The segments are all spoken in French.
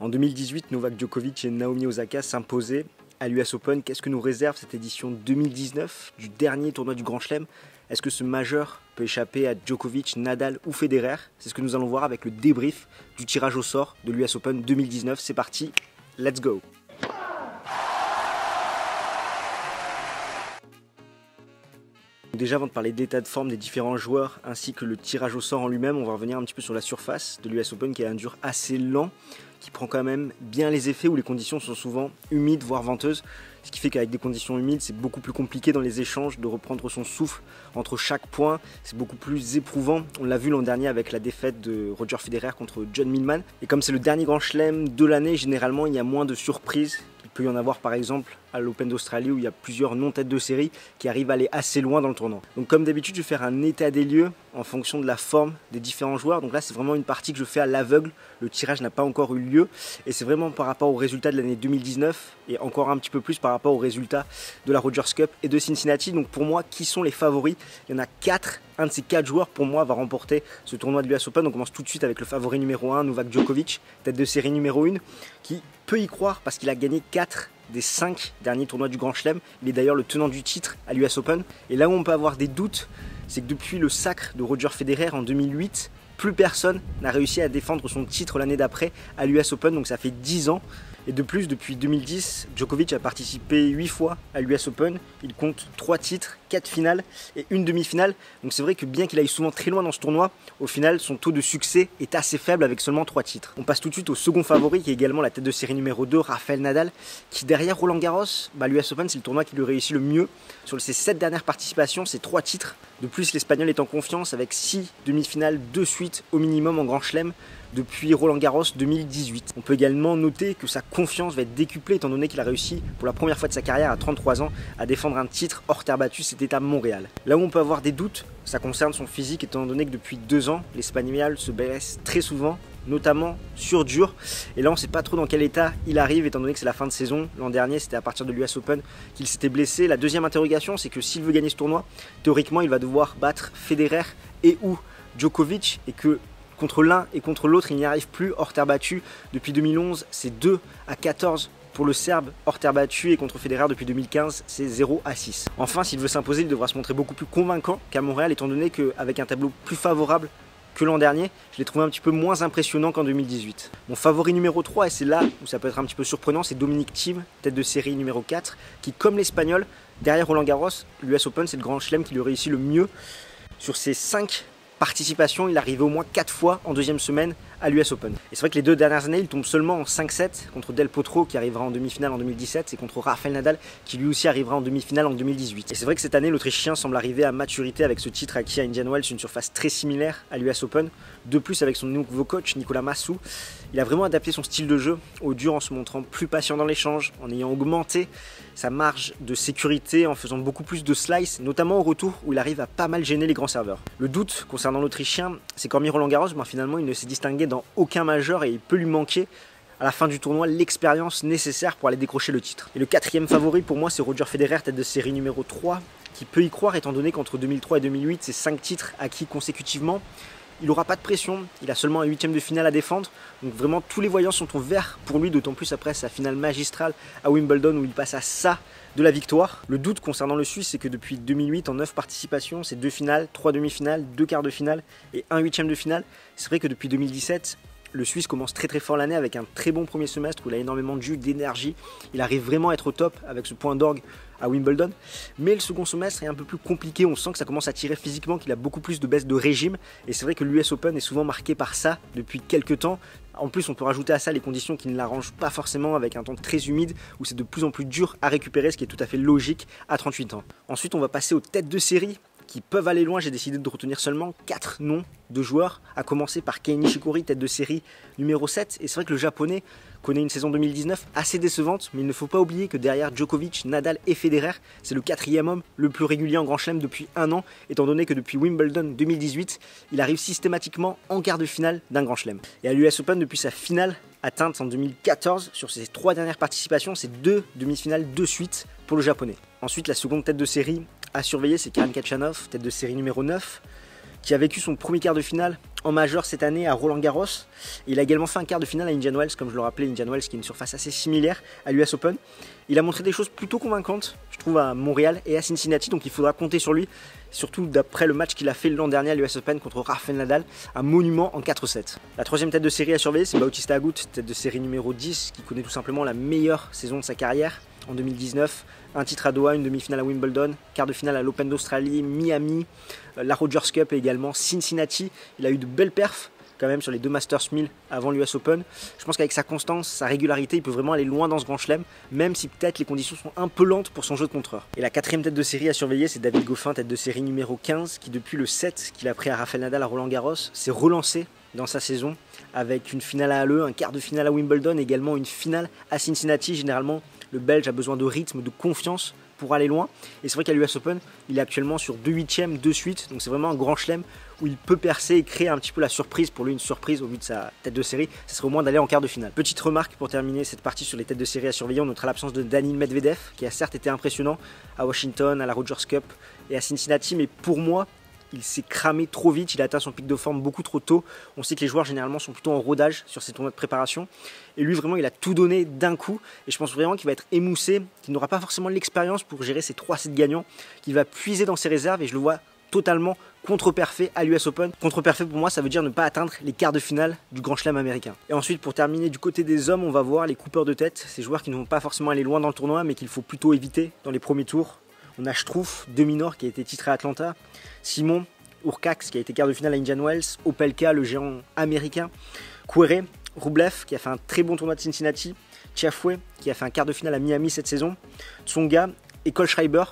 En 2018, Novak Djokovic et Naomi Osaka s'imposaient à l'US Open. Qu'est-ce que nous réserve cette édition 2019 du dernier tournoi du Grand Chelem? Est-ce que ce majeur peut échapper à Djokovic, Nadal ou Federer? C'est ce que nous allons voir avec le débrief du tirage au sort de l'US Open 2019. C'est parti, let's go Déjà avant de parler d'état de forme des différents joueurs ainsi que le tirage au sort en lui-même, on va revenir un petit peu sur la surface de l'US Open qui est un dur assez lent, qui prend quand même bien les effets où les conditions sont souvent humides voire venteuses. Ce qui fait qu'avec des conditions humides, c'est beaucoup plus compliqué dans les échanges de reprendre son souffle entre chaque point. C'est beaucoup plus éprouvant. On l'a vu l'an dernier avec la défaite de Roger Federer contre John Millman. Et comme c'est le dernier grand chelem de l'année, généralement il y a moins de surprises il peut y en avoir par exemple à l'Open d'Australie où il y a plusieurs non-têtes de série qui arrivent à aller assez loin dans le tournoi. Donc comme d'habitude, je vais faire un état des lieux en fonction de la forme des différents joueurs. Donc là, c'est vraiment une partie que je fais à l'aveugle. Le tirage n'a pas encore eu lieu et c'est vraiment par rapport aux résultats de l'année 2019 et encore un petit peu plus par rapport aux résultats de la Rogers Cup et de Cincinnati. Donc pour moi, qui sont les favoris? Il y en a quatre. Un de ces quatre joueurs pour moi va remporter ce tournoi de l'US Open. On commence tout de suite avec le favori numéro 1, Novak Djokovic, tête de série numéro 1, qui peut y croire parce qu'il a gagné 4 des 5 derniers tournois du Grand Chelem. Il est d'ailleurs le tenant du titre à l'US Open. Et là où on peut avoir des doutes, c'est que depuis le sacre de Roger Federer en 2008, plus personne n'a réussi à défendre son titre l'année d'après à l'US Open, donc ça fait 10 ans. Et de plus, depuis 2010, Djokovic a participé 8 fois à l'US Open. Il compte 3 titres, 4 finales et une demi-finale. Donc c'est vrai que bien qu'il aille souvent très loin dans ce tournoi, au final, son taux de succès est assez faible avec seulement 3 titres. On passe tout de suite au second favori, qui est également la tête de série numéro 2, Rafael Nadal, qui derrière Roland Garros, bah, l'US Open, c'est le tournoi qui lui réussit le mieux. Sur ses 7 dernières participations, c'est 3 titres. De plus, l'Espagnol est en confiance avec 6 demi-finales de suite au minimum en Grand Chelem depuis Roland Garros 2018. On peut également noter que sa confiance va être décuplée étant donné qu'il a réussi pour la première fois de sa carrière à 33 ans à défendre un titre hors terre battue, c'était à Montréal. Là où on peut avoir des doutes, ça concerne son physique étant donné que depuis deux ans, l'Espagnol se blesse très souvent notamment sur dur. Et là, on ne sait pas trop dans quel état il arrive, étant donné que c'est la fin de saison. L'an dernier, c'était à partir de l'US Open qu'il s'était blessé. La deuxième interrogation, c'est que s'il veut gagner ce tournoi, théoriquement, il va devoir battre Federer et ou Djokovic, et que contre l'un et contre l'autre, il n'y arrive plus hors terre battue. Depuis 2011, c'est 2 à 14 pour le Serbe hors terre battue et contre Federer depuis 2015, c'est 0 à 6. Enfin, s'il veut s'imposer, il devra se montrer beaucoup plus convaincant qu'à Montréal, étant donné qu'avec un tableau plus favorable que l'an dernier, je l'ai trouvé un petit peu moins impressionnant qu'en 2018. Mon favori numéro 3, et c'est là où ça peut être un petit peu surprenant, c'est Dominique Thiem, tête de série numéro 4, qui, comme l'Espagnol, derrière Roland Garros, l'US Open, c'est le grand chelem qui lui réussit le mieux. Sur ses 5 participation, il arrive au moins 4 fois en deuxième semaine à l'US Open. Et c'est vrai que les deux dernières années, il tombe seulement en 5-7 contre Del Potro qui arrivera en demi-finale en 2017 et contre Rafael Nadal qui lui aussi arrivera en demi-finale en 2018. Et c'est vrai que cette année, l'Autrichien semble arriver à maturité avec ce titre acquis à Indian Wells, une surface très similaire à l'US Open. De plus, avec son nouveau coach Nicolas Massou, il a vraiment adapté son style de jeu au dur en se montrant plus patient dans l'échange, en ayant augmenté sa marge de sécurité en faisant beaucoup plus de slice, notamment au retour où il arrive à pas mal gêner les grands serveurs. Le doute concernant l'Autrichien, c'est qu'en Roland Garros, ben, finalement, il ne s'est distingué dans aucun majeur et il peut lui manquer à la fin du tournoi l'expérience nécessaire pour aller décrocher le titre. Et le quatrième favori pour moi c'est Roger Federer, tête de série numéro 3, qui peut y croire étant donné qu'entre 2003 et 2008 c'est 5 titres acquis consécutivement il n'aura pas de pression, il a seulement un huitième de finale à défendre, donc vraiment tous les voyants sont au vert pour lui, d'autant plus après sa finale magistrale à Wimbledon où il passe à ça de la victoire. Le doute concernant le Suisse, c'est que depuis 2008, en 9 participations, c'est deux finales, trois demi-finales, deux quarts de finale et un huitième de finale. C'est vrai que depuis 2017, le Suisse commence très très fort l'année avec un très bon premier semestre où il a énormément de jus, d'énergie. Il arrive vraiment à être au top avec ce point d'orgue à Wimbledon. Mais le second semestre est un peu plus compliqué. On sent que ça commence à tirer physiquement, qu'il a beaucoup plus de baisse de régime. Et c'est vrai que l'US Open est souvent marqué par ça depuis quelques temps. En plus, on peut rajouter à ça les conditions qui ne l'arrangent pas forcément avec un temps très humide où c'est de plus en plus dur à récupérer, ce qui est tout à fait logique à 38 ans. Ensuite, on va passer aux têtes de série qui peuvent aller loin, j'ai décidé de retenir seulement 4 noms de joueurs, à commencer par Kei Nishikori, tête de série numéro 7. Et c'est vrai que le japonais connaît une saison 2019 assez décevante, mais il ne faut pas oublier que derrière Djokovic, Nadal et Federer, c'est le quatrième homme le plus régulier en Grand Chelem depuis un an, étant donné que depuis Wimbledon 2018, il arrive systématiquement en quart de finale d'un Grand Chelem. Et à l'US Open, depuis sa finale atteinte en 2014, sur ses trois dernières participations, c'est deux demi-finales de suite pour le japonais. Ensuite, la seconde tête de série à surveiller, c'est Karen Kachanov, tête de série numéro 9, qui a vécu son premier quart de finale en majeur cette année à Roland Garros. Il a également fait un quart de finale à Indian Wells, comme je le rappelais, Indian Wells qui est une surface assez similaire à l'US Open. Il a montré des choses plutôt convaincantes, je trouve, à Montréal et à Cincinnati, donc il faudra compter sur lui, surtout d'après le match qu'il a fait l'an dernier à l'US Open contre Rafael Nadal, un monument en 4-7. La troisième tête de série à surveiller, c'est Bautista Agut, tête de série numéro 10, qui connaît tout simplement la meilleure saison de sa carrière en 2019. Un titre à Doha, une demi-finale à Wimbledon, quart de finale à l'Open d'Australie, Miami, euh, la Rogers Cup et également Cincinnati. Il a eu de belles perfs quand même sur les deux Masters 1000 avant l'US Open. Je pense qu'avec sa constance, sa régularité, il peut vraiment aller loin dans ce grand chelem, même si peut-être les conditions sont un peu lentes pour son jeu de contreur. Et la quatrième tête de série à surveiller, c'est David Goffin, tête de série numéro 15, qui depuis le 7 qu'il a pris à Rafael Nadal à Roland Garros, s'est relancé dans sa saison avec une finale à Halle, un quart de finale à Wimbledon, également une finale à Cincinnati. Généralement, le Belge a besoin de rythme, de confiance pour aller loin. Et c'est vrai qu'à l'US Open, il est actuellement sur 2 huitièmes de suite. Donc c'est vraiment un grand chelem où il peut percer et créer un petit peu la surprise. Pour lui, une surprise au vu de sa tête de série, ce serait au moins d'aller en quart de finale. Petite remarque pour terminer cette partie sur les têtes de série à surveiller. On notera l'absence de Danil Medvedev, qui a certes été impressionnant à Washington, à la Rogers Cup et à Cincinnati. Mais pour moi, il s'est cramé trop vite, il a atteint son pic de forme beaucoup trop tôt. On sait que les joueurs généralement sont plutôt en rodage sur ces tournois de préparation. Et lui vraiment il a tout donné d'un coup. Et je pense vraiment qu'il va être émoussé, qu'il n'aura pas forcément l'expérience pour gérer ces 3 sets gagnants, qu'il va puiser dans ses réserves et je le vois totalement contre-perfait à l'US Open. Contre-perfait pour moi ça veut dire ne pas atteindre les quarts de finale du Grand Chelem américain. Et ensuite pour terminer du côté des hommes on va voir les coupeurs de tête, ces joueurs qui ne vont pas forcément aller loin dans le tournoi mais qu'il faut plutôt éviter dans les premiers tours. On a Schtroumpf, demi-nord qui a été titré à Atlanta. Simon, Urcax qui a été quart de finale à Indian Wells, Opelka le géant américain, Kouere, Rublev qui a fait un très bon tournoi de Cincinnati, Tiafoué qui a fait un quart de finale à Miami cette saison, Tsonga et Schreiber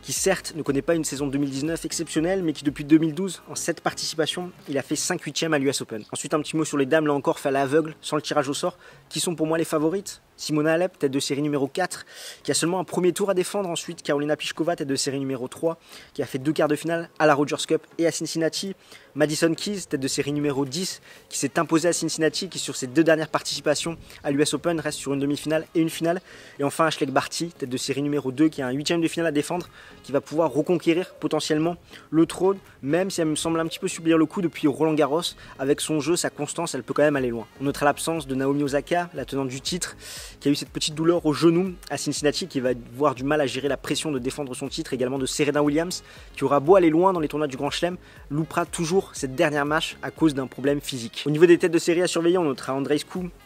qui certes ne connaît pas une saison 2019 exceptionnelle, mais qui depuis 2012, en 7 participations, il a fait 5 huitièmes à l'US Open. Ensuite, un petit mot sur les dames, là encore, fait à l'aveugle, sans le tirage au sort, qui sont pour moi les favorites? Simona Alep, tête de série numéro 4, qui a seulement un premier tour à défendre. Ensuite, Carolina Pliskova, tête de série numéro 3, qui a fait deux quarts de finale à la Rogers Cup et à Cincinnati. Madison Keys, tête de série numéro 10, qui s'est imposé à Cincinnati, qui sur ses deux dernières participations à l'US Open reste sur une demi-finale et une finale. Et enfin, Ashley Barty, tête de série numéro 2, qui a un huitième de finale à défendre, qui va pouvoir reconquérir potentiellement le trône, même si elle me semble un petit peu subir le coup depuis Roland Garros. Avec son jeu, sa constance, elle peut quand même aller loin. On notera l'absence de Naomi Osaka, la tenante du titre, qui a eu cette petite douleur au genou à Cincinnati, qui va avoir du mal à gérer la pression de défendre son titre, également de Serena Williams, qui aura beau aller loin dans les tournois du Grand Chelem, loupera toujours cette dernière match à cause d'un problème physique. Au niveau des têtes de série à surveiller, on notera Andrei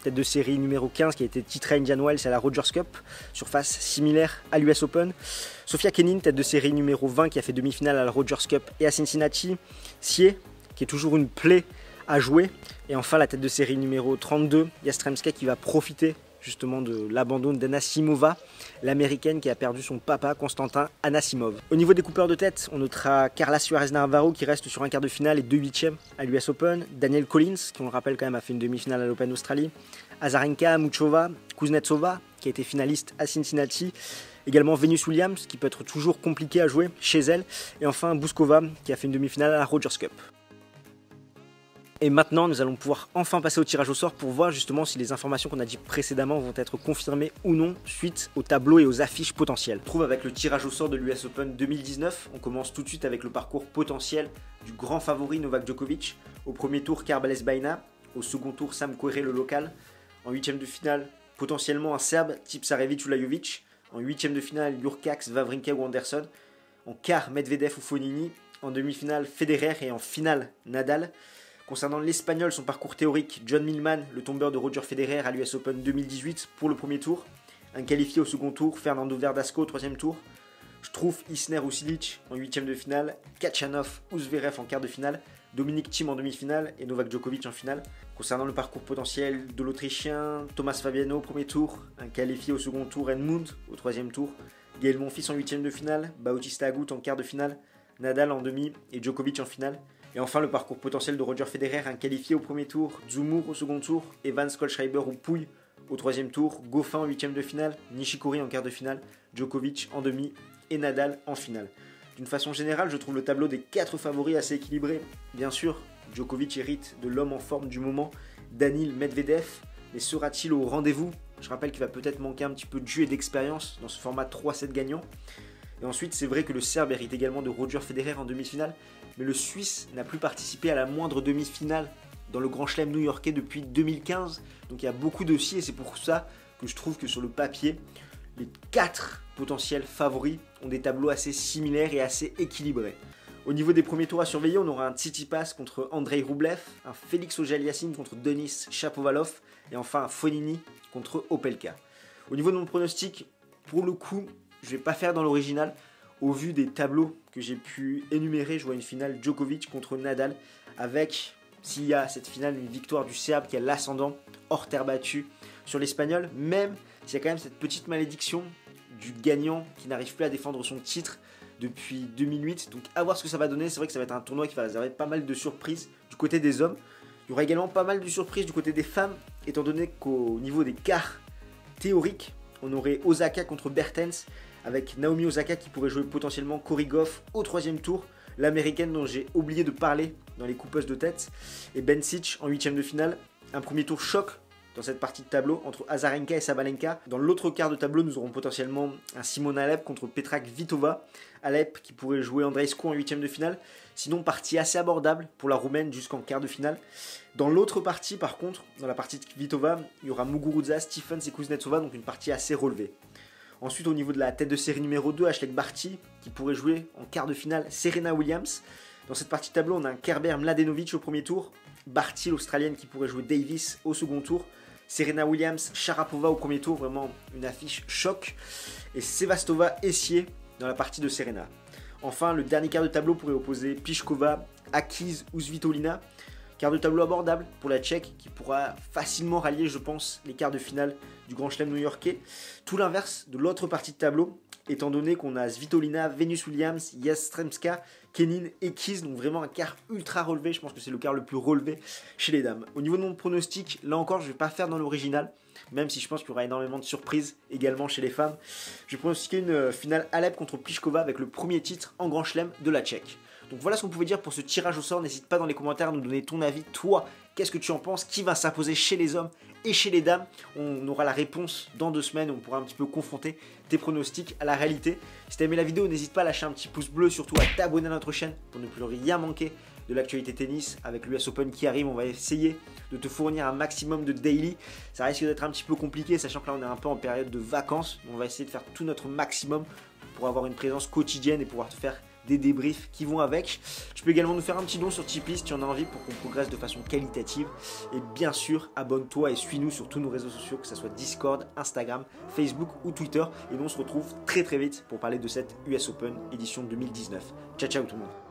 tête de série numéro 15, qui a été titré à Indian Wells à la Rogers Cup, surface similaire à l'US Open. Sophia Kenin, tête de série numéro 20, qui a fait demi-finale à la Rogers Cup et à Cincinnati. Sie, qui est toujours une plaie à jouer. Et enfin, la tête de série numéro 32, Yastremska, qui va profiter justement de l'abandon d'Anasimova, l'américaine qui a perdu son papa Constantin Anasimov. Au niveau des coupeurs de tête, on notera Carla Suarez Navarro qui reste sur un quart de finale et deux huitièmes à l'US Open, Daniel Collins qui on le rappelle quand même a fait une demi-finale à l'Open Australie, Azarenka, Muchova, Kuznetsova qui a été finaliste à Cincinnati, également Venus Williams qui peut être toujours compliqué à jouer chez elle, et enfin Bouskova qui a fait une demi-finale à la Rogers Cup. Et maintenant, nous allons pouvoir enfin passer au tirage au sort pour voir justement si les informations qu'on a dit précédemment vont être confirmées ou non suite au tableau et aux affiches potentielles. On trouve avec le tirage au sort de l'US Open 2019. On commence tout de suite avec le parcours potentiel du grand favori Novak Djokovic. Au premier tour, Carbales Baina. Au second tour, Sam Querrey, le local. En huitième de finale, potentiellement un Serbe, Tipsarevic ou Lajovic. En huitième de finale, Jurkax, Vavrinka ou Anderson. En quart, Medvedev ou Fonini. En demi-finale, Federer et en finale, Nadal. Concernant l'Espagnol, son parcours théorique, John Millman, le tombeur de Roger Federer à l'US Open 2018 pour le premier tour. Un qualifié au second tour, Fernando Verdasco au troisième tour. Struff, Isner ou en huitième de finale. Kachanov ou Zverev en quart de finale. Dominique Thiem en demi-finale et Novak Djokovic en finale. Concernant le parcours potentiel de l'Autrichien, Thomas Fabiano au premier tour, un qualifié au second tour, Edmund au troisième tour, Gaël Monfils en huitième de finale, Bautista Agut en quart de finale, Nadal en demi et Djokovic en finale. Et enfin, le parcours potentiel de Roger Federer, un qualifié au premier tour, Zumur au second tour, Evans, Kolschreiber ou Pouille au troisième tour, Goffin en huitième de finale, Nishikori en quart de finale, Djokovic en demi et Nadal en finale. D'une façon générale, je trouve le tableau des quatre favoris assez équilibré. Bien sûr, Djokovic hérite de l'homme en forme du moment, Danil Medvedev, mais sera-t-il au rendez-vous? Je rappelle qu'il va peut-être manquer un petit peu de jeu et d'expérience dans ce format 3-7 gagnant. Et ensuite, c'est vrai que le Serbe hérite également de Roger Federer en demi-finale, mais le Suisse n'a plus participé à la moindre demi-finale dans le Grand Chelem new-yorkais depuis 2015. Donc il y a beaucoup de si et c'est pour ça que je trouve que sur le papier, les quatre potentiels favoris ont des tableaux assez similaires et assez équilibrés. Au niveau des premiers tours à surveiller, on aura un Tsitsipas contre Andrei Rublev, un Félix Auger-Aliassime contre Denis Shapovalov et enfin un Fonini contre Opelka. Au niveau de mon pronostic, pour le coup, je vais pas faire dans l'original. Au vu des tableaux que j'ai pu énumérer, je vois une finale Djokovic contre Nadal avec, s'il y a cette finale, une victoire du Serbe qui a l'ascendant hors terre battue sur l'Espagnol, même s'il y a quand même cette petite malédiction du gagnant qui n'arrive plus à défendre son titre depuis 2008. Donc à voir ce que ça va donner. C'est vrai que ça va être un tournoi qui va réserver pas mal de surprises du côté des hommes. Il y aura également pas mal de surprises du côté des femmes, étant donné qu'au niveau des quarts théoriques, on aurait Osaka contre Bertens, avec Naomi Osaka qui pourrait jouer potentiellement Korigov au troisième tour, l'américaine dont j'ai oublié de parler dans les coupeuses de tête, et Ben Sitch en huitième de finale. Un premier tour choc dans cette partie de tableau entre Azarenka et Sabalenka. Dans l'autre quart de tableau, nous aurons potentiellement un Simon Alep contre Petra Kvitova. Alep qui pourrait jouer Andreescu en huitième de finale. Sinon, partie assez abordable pour la Roumaine jusqu'en quart de finale. Dans l'autre partie, par contre, dans la partie de Kvitova, il y aura Muguruza, Stephens et Kuznetsova, donc une partie assez relevée. Ensuite, au niveau de la tête de série numéro 2, Ashley Barty, qui pourrait jouer en quart de finale Serena Williams. Dans cette partie de tableau, on a un Kerber Mladenovic au premier tour, Barty, l'Australienne, qui pourrait jouer Davis au second tour, Serena Williams, Sharapova au premier tour, vraiment une affiche choc. Et Sevastova Essier dans la partie de Serena. Enfin, le dernier quart de tableau pourrait opposer Pichkova, Akiz ou Svitolina. Quart de tableau abordable pour la Tchèque qui pourra facilement rallier, je pense, les quarts de finale du Grand Chelem new-yorkais. Tout l'inverse de l'autre partie de tableau, étant donné qu'on a Svitolina, Venus Williams, Jastremska, Kenin et Kiz, donc vraiment un quart ultra relevé. Je pense que c'est le quart le plus relevé chez les dames. Au niveau de mon pronostic, là encore, je ne vais pas faire dans l'original, même si je pense qu'il y aura énormément de surprises également chez les femmes. Je vais pronostiquer une finale Alep contre Pliskova avec le premier titre en Grand Chelem de la Tchèque. Donc voilà ce qu'on pouvait dire pour ce tirage au sort. N'hésite pas dans les commentaires à nous donner ton avis. Toi, qu'est-ce que tu en penses? Qui va s'imposer chez les hommes et chez les dames? On aura la réponse dans deux semaines. On pourra un petit peu confronter tes pronostics à la réalité. Si t'as aimé la vidéo, n'hésite pas à lâcher un petit pouce bleu, surtout à t'abonner à notre chaîne pour ne plus rien manquer de l'actualité tennis avec l'US Open qui arrive. On va essayer de te fournir un maximum de daily. Ça risque d'être un petit peu compliqué, sachant que là on est un peu en période de vacances. On va essayer de faire tout notre maximum pour avoir une présence quotidienne et pouvoir te faire des débriefs qui vont avec. Tu peux également nous faire un petit don sur Tipeee si tu en as envie pour qu'on progresse de façon qualitative. Et bien sûr, abonne-toi et suis-nous sur tous nos réseaux sociaux, que ce soit Discord, Instagram, Facebook ou Twitter. Et nous on se retrouve très très vite pour parler de cette US Open édition 2019. Ciao ciao tout le monde